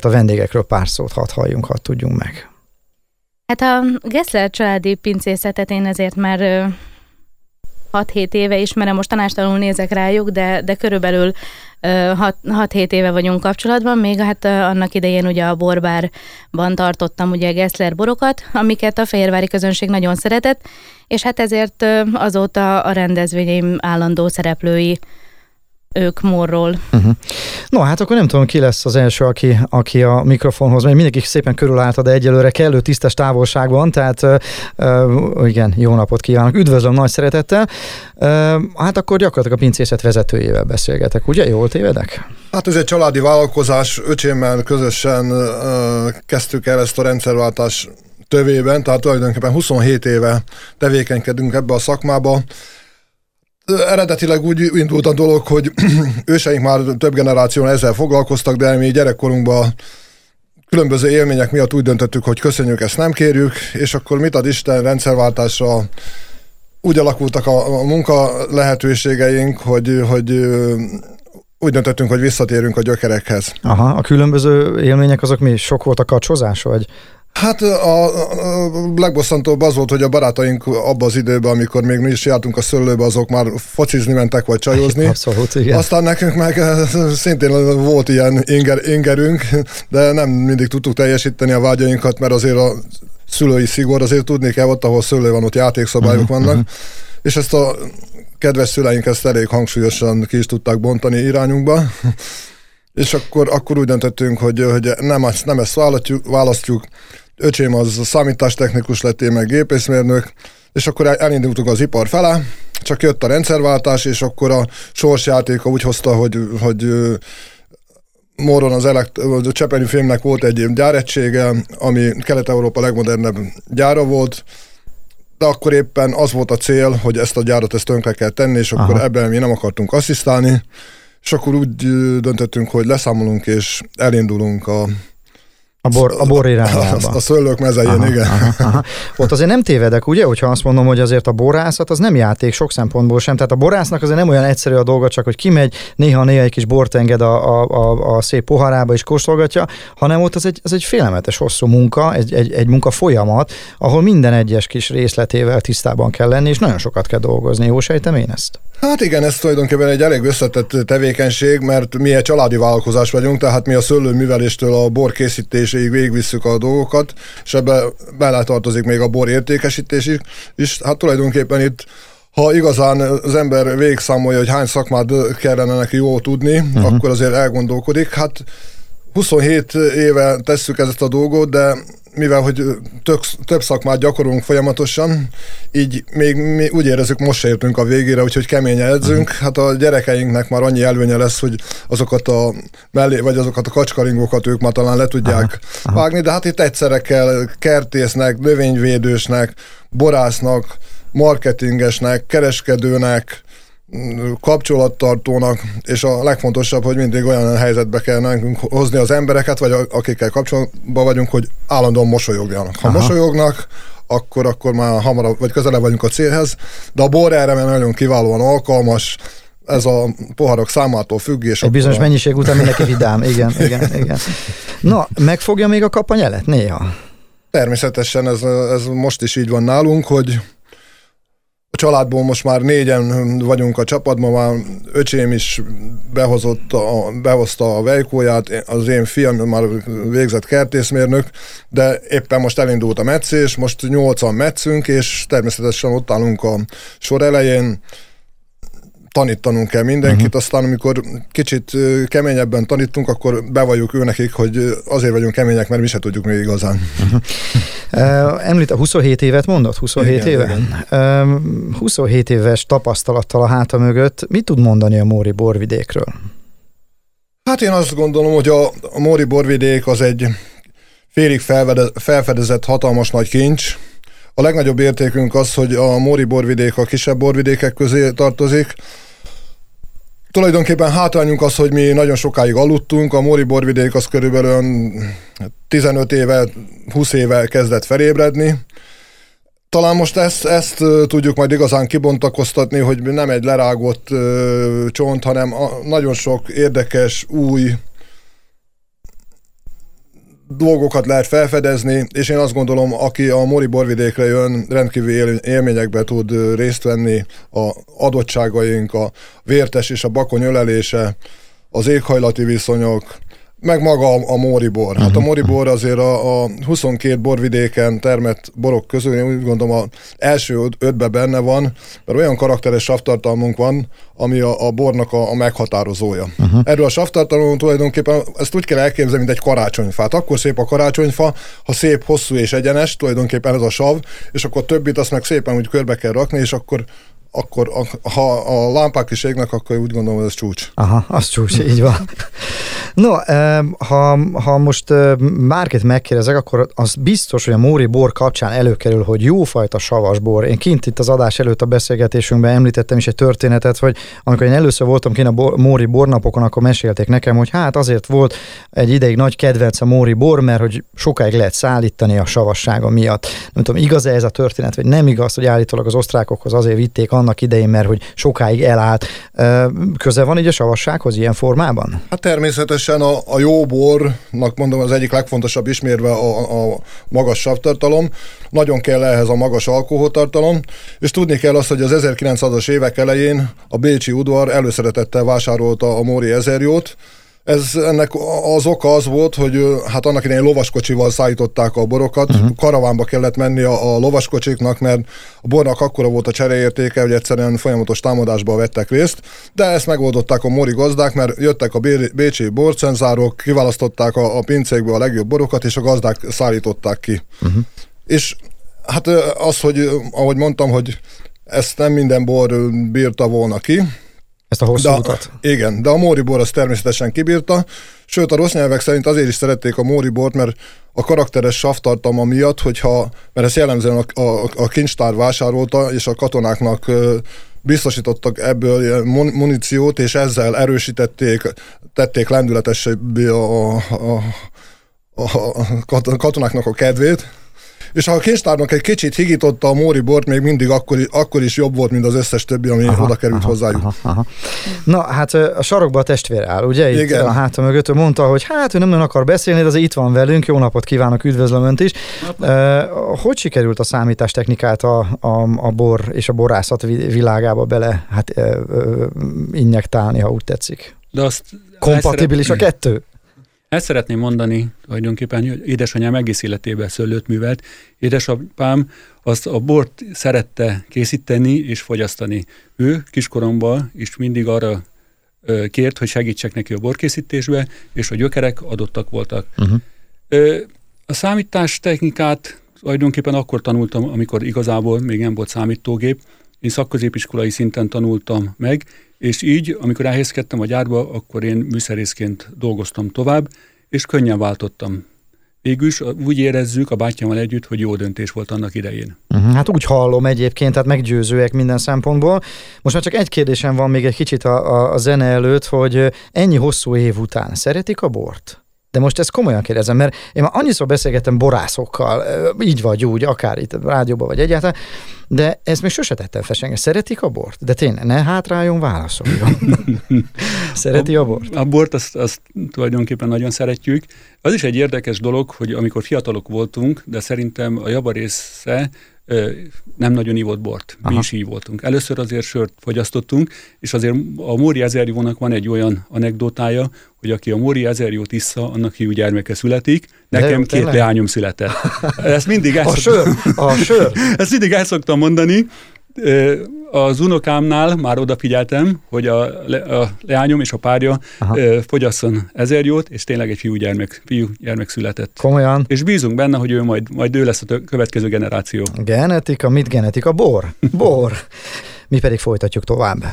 azért a vendégekről pár szót hadd halljunk, hadd tudjunk meg. Hát a Gessler családi pincészetet én azért már 6-7 éve ismerem, most tanástalanul nézek rájuk, de, de körülbelül 6-7 éve vagyunk kapcsolatban, még hát annak idején ugye a borbárban tartottam ugye Gessler borokat, amiket a fehérvári közönség nagyon szeretett, és hát ezért azóta a rendezvényeim állandó szereplői ők morról. Uh-huh. No, hát akkor nem tudom, ki lesz az első, aki, aki a mikrofonhoz megy. Mindenki szépen körülállta, de egyelőre kellő tisztes távolságban, tehát uh, igen, jó napot kívánok. Üdvözlöm nagy szeretettel. Uh, hát akkor gyakorlatilag a pincészet vezetőjével beszélgetek, ugye? Jól tévedek? Hát ez egy családi vállalkozás, öcsémmel közösen uh, kezdtük el ezt a rendszerváltás tövében, tehát tulajdonképpen 27 éve tevékenykedünk ebbe a szakmába eredetileg úgy indult a dolog, hogy őseink már több generáción ezzel foglalkoztak, de mi gyerekkorunkban különböző élmények miatt úgy döntöttük, hogy köszönjük, ezt nem kérjük, és akkor mit ad Isten rendszerváltásra úgy alakultak a, a munka lehetőségeink, hogy, hogy úgy döntöttünk, hogy visszatérünk a gyökerekhez. Aha, a különböző élmények azok mi? Sok volt a kacsozás, vagy? Hát a, a legbosszantóbb az volt, hogy a barátaink abban az időben, amikor még mi is jártunk a szőlőbe, azok már focizni mentek, vagy csajozni. Abszolút, igen. Aztán nekünk meg szintén volt ilyen inger, ingerünk, de nem mindig tudtuk teljesíteni a vágyainkat, mert azért a szülői szigor, azért tudni kell, ott, ahol szőlő van, ott játékszabályok uh-huh, vannak. Uh-huh. És ezt a kedves szüleink ezt elég hangsúlyosan ki is tudták bontani irányunkba. És akkor, akkor úgy döntöttünk, hogy, hogy nem, ezt, nem ezt választjuk, választjuk. Öcsém az számítástechnikus lett, én meg gépészmérnök, és akkor elindultunk az ipar fele, csak jött a rendszerváltás, és akkor a sorsjátéka úgy hozta, hogy, hogy Moron az elekt- a Csepeni filmnek volt egy gyáregysége, ami Kelet-Európa legmodernebb gyára volt, de akkor éppen az volt a cél, hogy ezt a gyárat ezt tönkre kell tenni, és akkor Aha. ebben mi nem akartunk asszisztálni, és akkor úgy döntöttünk, hogy leszámolunk, és elindulunk a a bor, a bor irányába. A, a szőlők mezején, aha, igen. Aha, aha. Ott azért nem tévedek, ugye, hogyha azt mondom, hogy azért a borászat az nem játék sok szempontból sem. Tehát a borásznak azért nem olyan egyszerű a dolga, csak hogy kimegy, néha-néha egy kis bort enged a, a, a, a szép poharába és kóstolgatja, hanem ott az egy, az egy félelmetes hosszú munka, egy, egy, egy munka folyamat, ahol minden egyes kis részletével tisztában kell lenni, és nagyon sokat kell dolgozni. Jó sejtem én ezt? Hát igen, ez tulajdonképpen egy elég összetett tevékenység, mert mi egy családi vállalkozás vagyunk, tehát mi a szőlőműveléstől a bor készítéséig végigvisszük a dolgokat, és ebbe beletartozik még a bor értékesítés is. Hát tulajdonképpen itt ha igazán az ember végigszámolja, hogy hány szakmát kellene neki jól tudni, uh-huh. akkor azért elgondolkodik. Hát 27 éve tesszük ezt a dolgot, de mivel hogy tök, több szakmát gyakorolunk folyamatosan, így még mi úgy érezzük, most értünk a végére, úgyhogy keményen edzünk. Uh-huh. Hát a gyerekeinknek már annyi előnye lesz, hogy azokat a mellé, vagy azokat a kacskaringókat ők már talán le tudják uh-huh. vágni, de hát itt egyszerre kell kertésznek, növényvédősnek, borásznak, marketingesnek, kereskedőnek, kapcsolattartónak, és a legfontosabb, hogy mindig olyan helyzetbe kell nekünk hozni az embereket, vagy akikkel kapcsolatban vagyunk, hogy állandóan mosolyogjanak. Ha Aha. mosolyognak, akkor, akkor már hamarabb, vagy közelebb vagyunk a célhez, de a bor erre nagyon kiválóan alkalmas, ez a poharok számától függ. És Egy bizonyos a... mennyiség után mindenki vidám, igen, igen, igen. Na, megfogja még a kapanyelet néha? Természetesen ez, ez most is így van nálunk, hogy családból most már négyen vagyunk a csapatban, már öcsém is behozott a, behozta a vejkóját, az én fiam már végzett kertészmérnök, de éppen most elindult a meccés, most nyolcan metszünk, és természetesen ott állunk a sor elején, tanítanunk kell mindenkit, uh-huh. aztán amikor kicsit keményebben tanítunk, akkor bevalljuk ő nekik, hogy azért vagyunk kemények, mert mi se tudjuk még igazán. Uh-huh. Uh, említ a 27 évet mondott? 27 igen, éve? Igen. Uh, 27 éves tapasztalattal a háta mögött mit tud mondani a Móri borvidékről? Hát én azt gondolom, hogy a, a Móri borvidék az egy félig felfedezett hatalmas nagy kincs, a legnagyobb értékünk az, hogy a Móri borvidék a kisebb borvidékek közé tartozik. Tulajdonképpen hátrányunk az, hogy mi nagyon sokáig aludtunk, a Móri borvidék az körülbelül 15 éve, 20 éve kezdett felébredni. Talán most ezt, ezt tudjuk majd igazán kibontakoztatni, hogy nem egy lerágott csont, hanem nagyon sok érdekes, új dolgokat lehet felfedezni, és én azt gondolom, aki a Mori borvidékre jön, rendkívül él, élményekbe tud részt venni a adottságaink, a vértes és a bakony ölelése, az éghajlati viszonyok, meg maga a, a Móri bor. Hát a mhm. Móri bor azért a, a 22 borvidéken termett borok közül, én úgy gondolom a első ötbe benne van, mert olyan karakteres savtartalmunk van, ami a, a bornak a, a meghatározója. Uh-huh. Erről a savtartalom tulajdonképpen ezt úgy kell elképzelni, mint egy karácsonyfát. Akkor szép a karácsonyfa, ha szép, hosszú és egyenes, tulajdonképpen ez a sav, és akkor többit azt meg szépen úgy körbe kell rakni, és akkor akkor ha a lámpák is égnek, akkor úgy gondolom, hogy ez csúcs. Aha, az csúcs, így van. No, ha, ha most bárkit megkérdezek, akkor az biztos, hogy a Móri bor kapcsán előkerül, hogy jófajta savas bor. Én kint itt az adás előtt a beszélgetésünkben említettem is egy történetet, hogy amikor én először voltam kint a Móri bornapokon, akkor mesélték nekem, hogy hát azért volt egy ideig nagy kedvenc a Móri bor, mert hogy sokáig lehet szállítani a savassága miatt. Nem tudom, igaz-e ez a történet, vagy nem igaz, hogy állítólag az osztrákokhoz azért vitték annak idején, mert hogy sokáig elállt. Köze van így a savassághoz ilyen formában? Hát természetesen a, a jó bornak mondom az egyik legfontosabb ismérve a, a magas savtartalom. Nagyon kell ehhez a magas alkoholtartalom, és tudni kell azt, hogy az 1900-as évek elején a Bécsi udvar előszeretettel vásárolta a Móri ezerjót, ez ennek az oka az volt, hogy hát annak idején lovaskocsival szállították a borokat, uh-huh. karavánba kellett menni a, a lovaskocsiknak, mert a bornak akkora volt a csereértéke, hogy egyszerűen folyamatos támadásba vettek részt, de ezt megoldották a mori gazdák, mert jöttek a bécsi borcenzárok, kiválasztották a, a pincékből a legjobb borokat, és a gazdák szállították ki. Uh-huh. És hát az, hogy ahogy mondtam, hogy ezt nem minden bor bírta volna ki, ezt a hosszú de, utat. Igen, de a Móri bor az természetesen kibírta, sőt a rossz nyelvek szerint azért is szerették a Móri bort, mert a karakteres savtartalma miatt, hogyha, mert ezt jellemzően a, a, a kincstár vásárolta, és a katonáknak biztosítottak ebből muníciót, és ezzel erősítették, tették lendületesebbé a, a, a, a katonáknak a kedvét, és ha a kincstárnak egy kicsit higította a Móri bort, még mindig akkor, akkor is jobb volt, mint az összes többi, ami aha, oda került aha, hozzájuk. Aha, aha. Na, hát a sarokba a testvér áll, ugye? Itt Igen. a háta mögött ő mondta, hogy hát ő nem nagyon akar beszélni, de azért itt van velünk. Jó napot kívánok, üdvözlöm Önt is. Uh, hogy sikerült a számítástechnikát a, a, a bor és a borászat világába bele hát, injektálni, ha úgy tetszik? De azt Kompatibilis a kettő? Ezt szeretném mondani tulajdonképpen, hogy édesanyám egész életében szőlőt művelt. Édesapám azt a bort szerette készíteni és fogyasztani. Ő kiskoromban is mindig arra kért, hogy segítsek neki a borkészítésbe, és a gyökerek adottak voltak. Uh-huh. A számítás technikát tulajdonképpen akkor tanultam, amikor igazából még nem volt számítógép. Én szakközépiskolai szinten tanultam meg, és így, amikor elhelyezkedtem a gyárba, akkor én műszerészként dolgoztam tovább, és könnyen váltottam. Végülis úgy érezzük a bátyámmal együtt, hogy jó döntés volt annak idején. Uh-huh, hát úgy hallom egyébként, tehát meggyőzőek minden szempontból. Most már csak egy kérdésem van még egy kicsit a, a, a zene előtt, hogy ennyi hosszú év után szeretik a bort? De most ezt komolyan kérdezem, mert én már annyiszor beszélgettem borászokkal, így vagy úgy, akár itt a rádióban vagy egyáltalán, de ezt még sose tettem fel Szeretik a bort? De tényleg, ne hátráljon, válaszoljon. Szereti a, a bort? A bort azt, azt tulajdonképpen nagyon szeretjük. Az is egy érdekes dolog, hogy amikor fiatalok voltunk, de szerintem a javarésze nem nagyon ivott bort. Aha. Mi is így voltunk. Először azért sört fogyasztottunk, és azért a Móri Ezerjónak van egy olyan anekdotája, hogy aki a Móri Ezerjót issza, annak hiú gyermeke születik. Nekem jó, két leányom született. Ezt mindig el a sör, a sör. Ezt mindig el szoktam mondani, az unokámnál már odafigyeltem, hogy a, le, a leányom és a párja Aha. fogyasszon ezer jót, és tényleg egy fiú gyermek, fiú gyermek született. Komolyan? És bízunk benne, hogy ő majd, majd ő lesz a következő generáció. Genetika, mit genetika? Bor. Bor. Mi pedig folytatjuk tovább.